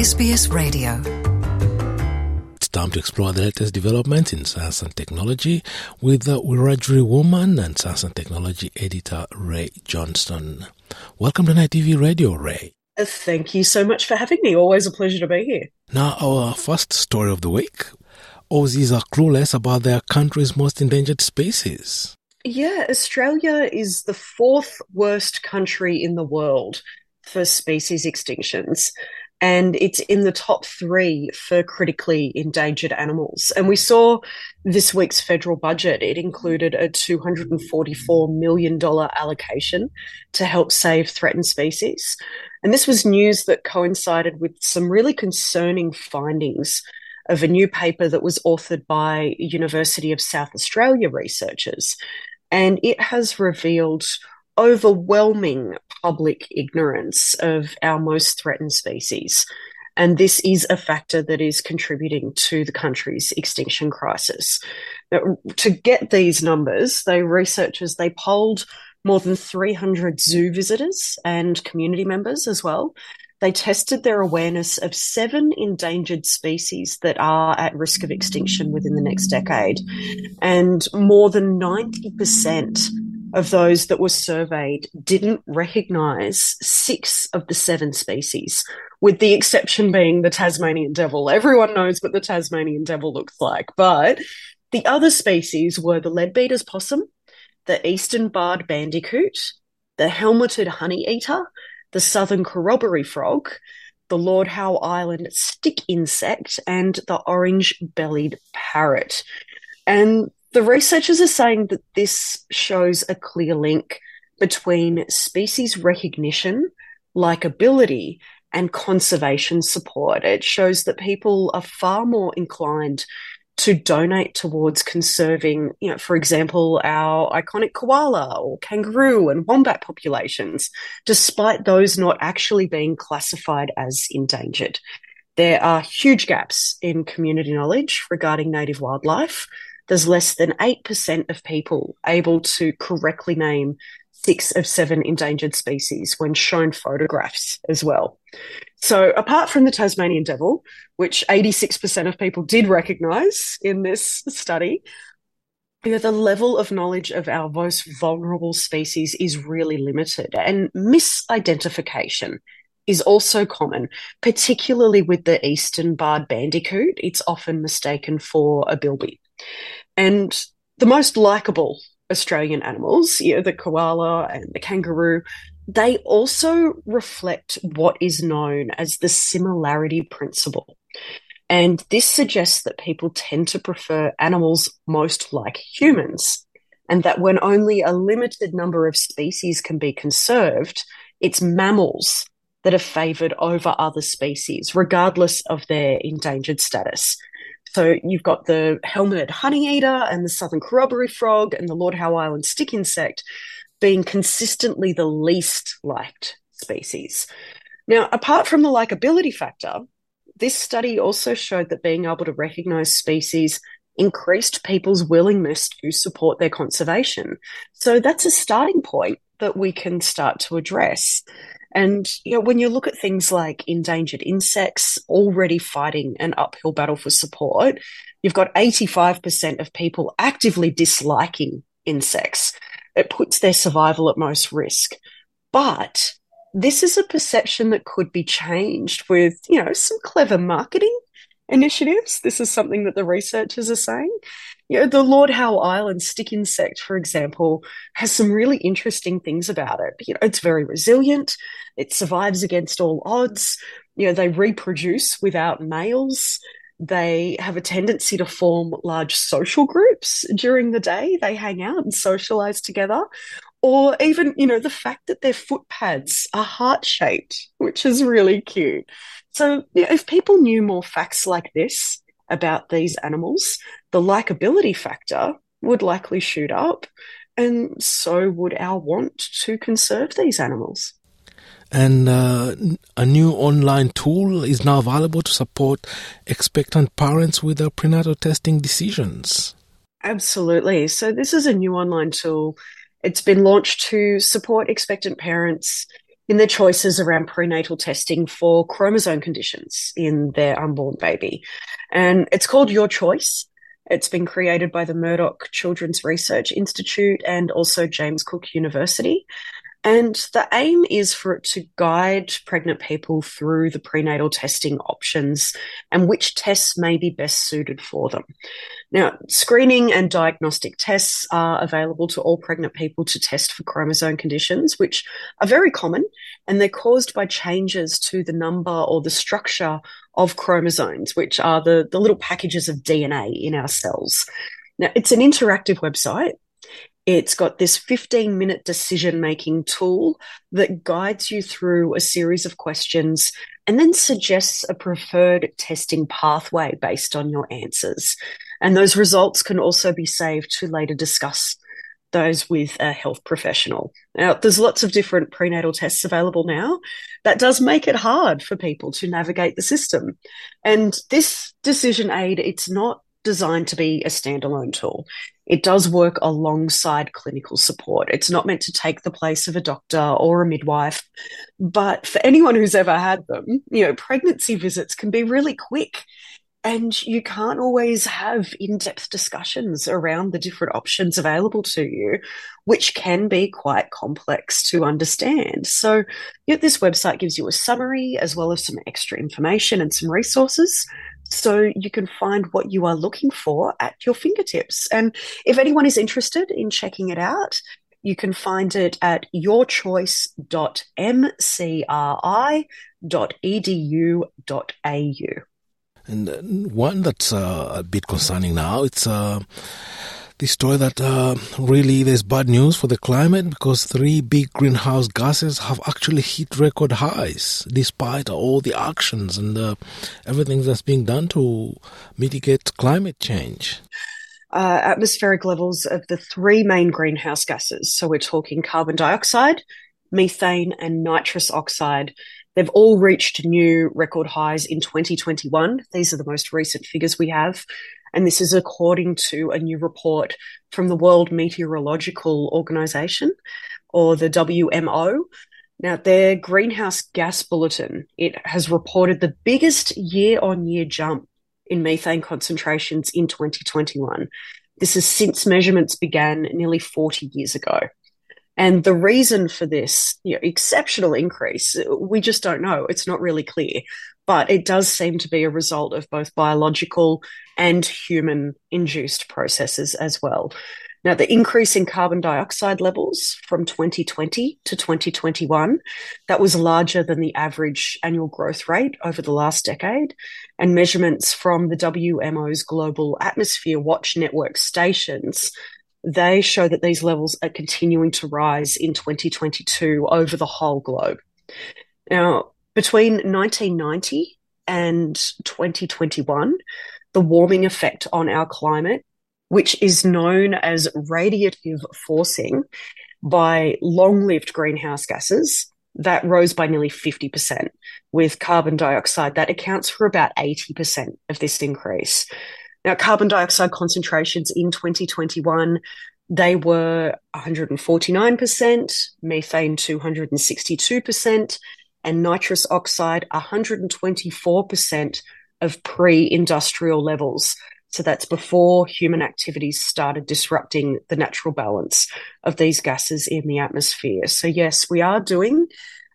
SBS Radio. It's time to explore the latest developments in science and technology with the Wiradjuri woman and science and technology editor Rae Johnston. Welcome to NITV Radio, Ray. Uh, Thank you so much for having me. Always a pleasure to be here. Now, our first story of the week. Aussies are clueless about their country's most endangered species. Yeah, Australia is the fourth worst country in the world for species extinctions. And it's in the top three for critically endangered animals. And we saw this week's federal budget, it included a $244 million allocation to help save threatened species. And this was news that coincided with some really concerning findings of a new paper that was authored by University of South Australia researchers. And it has revealed overwhelming public ignorance of our most threatened species. And this is a factor that is contributing to the country's extinction crisis. Now, to get these numbers, they researchers they polled more than 300 zoo visitors and community members as well. They tested their awareness of seven endangered species that are at risk of extinction within the next decade. And more than 90% of those that were surveyed didn't recognize six of the seven species, with the exception being the Tasmanian devil. Everyone knows what the Tasmanian devil looks like, but the other species were the leadbeater's possum, the eastern barred bandicoot, the helmeted honey eater, the southern corroboree frog, the Lord Howe Island stick insect, and the orange bellied parrot. And the researchers are saying that this shows a clear link between species recognition, likability, and conservation support. It shows that people are far more inclined to donate towards conserving, you know, for example, our iconic koala or kangaroo and wombat populations, despite those not actually being classified as endangered. There are huge gaps in community knowledge regarding native wildlife. There's less than 8% of people able to correctly name six of seven endangered species when shown photographs as well. So, apart from the Tasmanian devil, which 86% of people did recognize in this study, you know, the level of knowledge of our most vulnerable species is really limited, and misidentification is also common, particularly with the eastern barred bandicoot. It's often mistaken for a bilby. And the most likable Australian animals, you know, the koala and the kangaroo, they also reflect what is known as the similarity principle. And this suggests that people tend to prefer animals most like humans, and that when only a limited number of species can be conserved, it's mammals that are favoured over other species, regardless of their endangered status. So you've got the helmeted honey eater and the southern corroboree frog and the Lord Howe Island stick insect being consistently the least liked species. Now, apart from the likability factor, this study also showed that being able to recognize species increased people's willingness to support their conservation. So that's a starting point that we can start to address. And you know, when you look at things like endangered insects already fighting an uphill battle for support, you've got 85% of people actively disliking insects. It puts their survival at most risk. But this is a perception that could be changed with, you know, some clever marketing initiatives. This is something that the researchers are saying. You know, the Lord Howe Island stick insect, for example, has some really interesting things about it. You know, it's very resilient. It survives against all odds. You know, they reproduce without males. They have a tendency to form large social groups during the day. They hang out and socialize together. Or even, you know, the fact that their foot pads are heart shaped, which is really cute. So, you know, if people knew more facts like this about these animals, the likability factor would likely shoot up, and so would our want to conserve these animals. And uh, a new online tool is now available to support expectant parents with their prenatal testing decisions. Absolutely. So, this is a new online tool. It's been launched to support expectant parents in their choices around prenatal testing for chromosome conditions in their unborn baby. And it's called Your Choice. It's been created by the Murdoch Children's Research Institute and also James Cook University. And the aim is for it to guide pregnant people through the prenatal testing options and which tests may be best suited for them. Now, screening and diagnostic tests are available to all pregnant people to test for chromosome conditions, which are very common and they're caused by changes to the number or the structure of chromosomes, which are the, the little packages of DNA in our cells. Now, it's an interactive website it's got this 15 minute decision making tool that guides you through a series of questions and then suggests a preferred testing pathway based on your answers. And those results can also be saved to later discuss those with a health professional. Now, there's lots of different prenatal tests available now. That does make it hard for people to navigate the system. And this decision aid, it's not designed to be a standalone tool. It does work alongside clinical support. It's not meant to take the place of a doctor or a midwife. But for anyone who's ever had them, you know, pregnancy visits can be really quick. And you can't always have in depth discussions around the different options available to you, which can be quite complex to understand. So, know, this website gives you a summary as well as some extra information and some resources so you can find what you are looking for at your fingertips. And if anyone is interested in checking it out, you can find it at yourchoice.mcri.edu.au. And uh, one that's uh, a bit concerning now, it's uh, the story that uh, really there's bad news for the climate because three big greenhouse gases have actually hit record highs despite all the actions and uh, everything that's being done to mitigate climate change. Uh, atmospheric levels of the three main greenhouse gases. So we're talking carbon dioxide, methane, and nitrous oxide. They've all reached new record highs in 2021. These are the most recent figures we have. And this is according to a new report from the World Meteorological Organization or the WMO. Now, their greenhouse gas bulletin, it has reported the biggest year on year jump in methane concentrations in 2021. This is since measurements began nearly 40 years ago. And the reason for this you know, exceptional increase, we just don't know. It's not really clear but it does seem to be a result of both biological and human induced processes as well. Now, the increase in carbon dioxide levels from 2020 to 2021, that was larger than the average annual growth rate over the last decade. And measurements from the WMO's Global Atmosphere Watch Network stations, they show that these levels are continuing to rise in 2022 over the whole globe. Now, between 1990 and 2021, the warming effect on our climate, which is known as radiative forcing by long lived greenhouse gases, that rose by nearly 50%. With carbon dioxide, that accounts for about 80% of this increase. Now, carbon dioxide concentrations in 2021, they were 149%, methane 262%, and nitrous oxide 124% of pre industrial levels. So that's before human activities started disrupting the natural balance of these gases in the atmosphere. So, yes, we are doing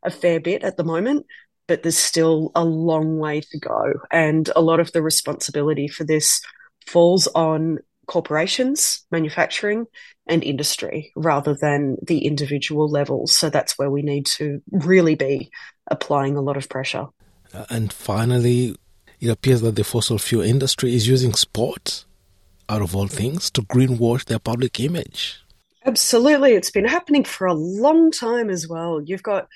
a fair bit at the moment, but there's still a long way to go. And a lot of the responsibility for this falls on corporations, manufacturing, and industry rather than the individual levels. So that's where we need to really be applying a lot of pressure. Uh, and finally, it appears that the fossil fuel industry is using sport, out of all things, to greenwash their public image. Absolutely. It's been happening for a long time as well. You've got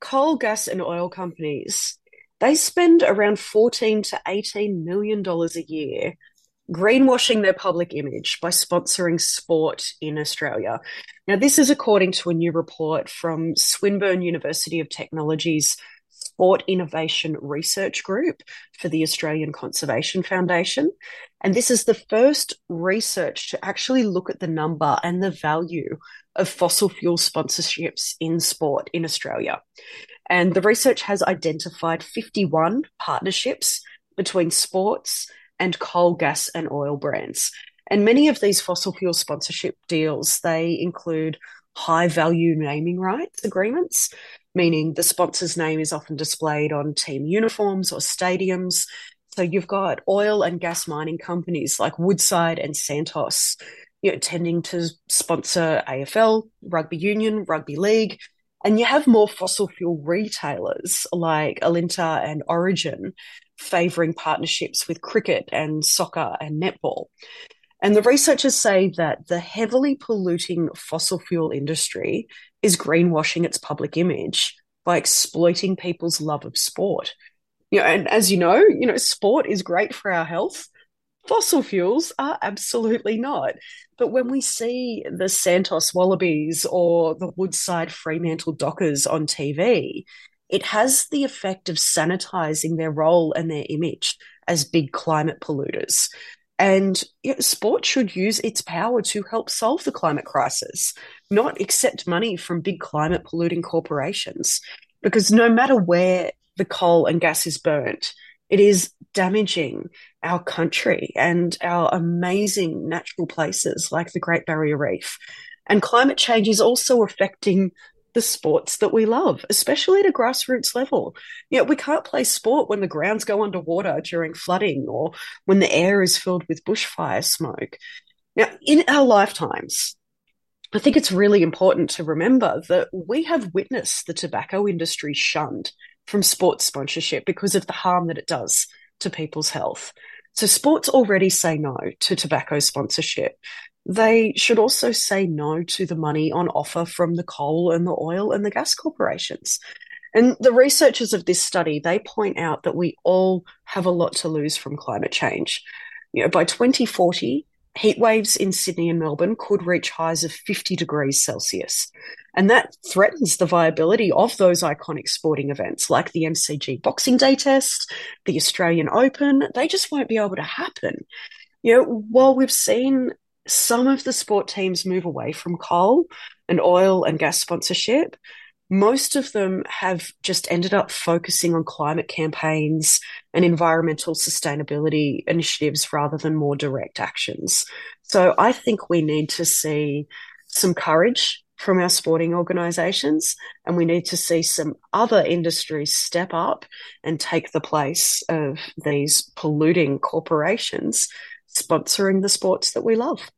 coal, gas, and oil companies. They spend around 14 to 18 million dollars a year greenwashing their public image by sponsoring sport in Australia. Now, this is according to a new report from Swinburne University of Technology's Sport Innovation Research Group for the Australian Conservation Foundation. And this is the first research to actually look at the number and the value of fossil fuel sponsorships in sport in Australia. And the research has identified 51 partnerships between sports and coal, gas, and oil brands. And many of these fossil fuel sponsorship deals, they include high value naming rights agreements, meaning the sponsor's name is often displayed on team uniforms or stadiums. So you've got oil and gas mining companies like Woodside and Santos, you know, tending to sponsor AFL, rugby union, rugby league, and you have more fossil fuel retailers like Alinta and Origin favouring partnerships with cricket and soccer and netball. And the researchers say that the heavily polluting fossil fuel industry is greenwashing its public image by exploiting people's love of sport. You know, and as you know, you know, sport is great for our health. Fossil fuels are absolutely not. But when we see the Santos Wallabies or the Woodside Fremantle Dockers on TV, it has the effect of sanitizing their role and their image as big climate polluters. And you know, sport should use its power to help solve the climate crisis, not accept money from big climate polluting corporations. Because no matter where the coal and gas is burnt, it is damaging our country and our amazing natural places like the Great Barrier Reef. And climate change is also affecting the sports that we love, especially at a grassroots level. You know, we can't play sport when the grounds go underwater during flooding or when the air is filled with bushfire smoke. Now, in our lifetimes, I think it's really important to remember that we have witnessed the tobacco industry shunned from sports sponsorship because of the harm that it does to people's health. So sports already say no to tobacco sponsorship they should also say no to the money on offer from the coal and the oil and the gas corporations. And the researchers of this study, they point out that we all have a lot to lose from climate change. You know, by 2040, heat waves in Sydney and Melbourne could reach highs of 50 degrees Celsius. And that threatens the viability of those iconic sporting events like the MCG Boxing Day test, the Australian Open. They just won't be able to happen. You know, while we've seen some of the sport teams move away from coal and oil and gas sponsorship. Most of them have just ended up focusing on climate campaigns and environmental sustainability initiatives rather than more direct actions. So I think we need to see some courage from our sporting organisations, and we need to see some other industries step up and take the place of these polluting corporations sponsoring the sports that we love.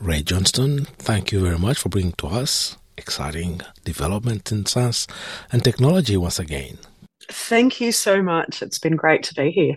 Rae Johnston, thank you very much for bringing to us exciting development in science and technology once again. Thank you so much. It's been great to be here.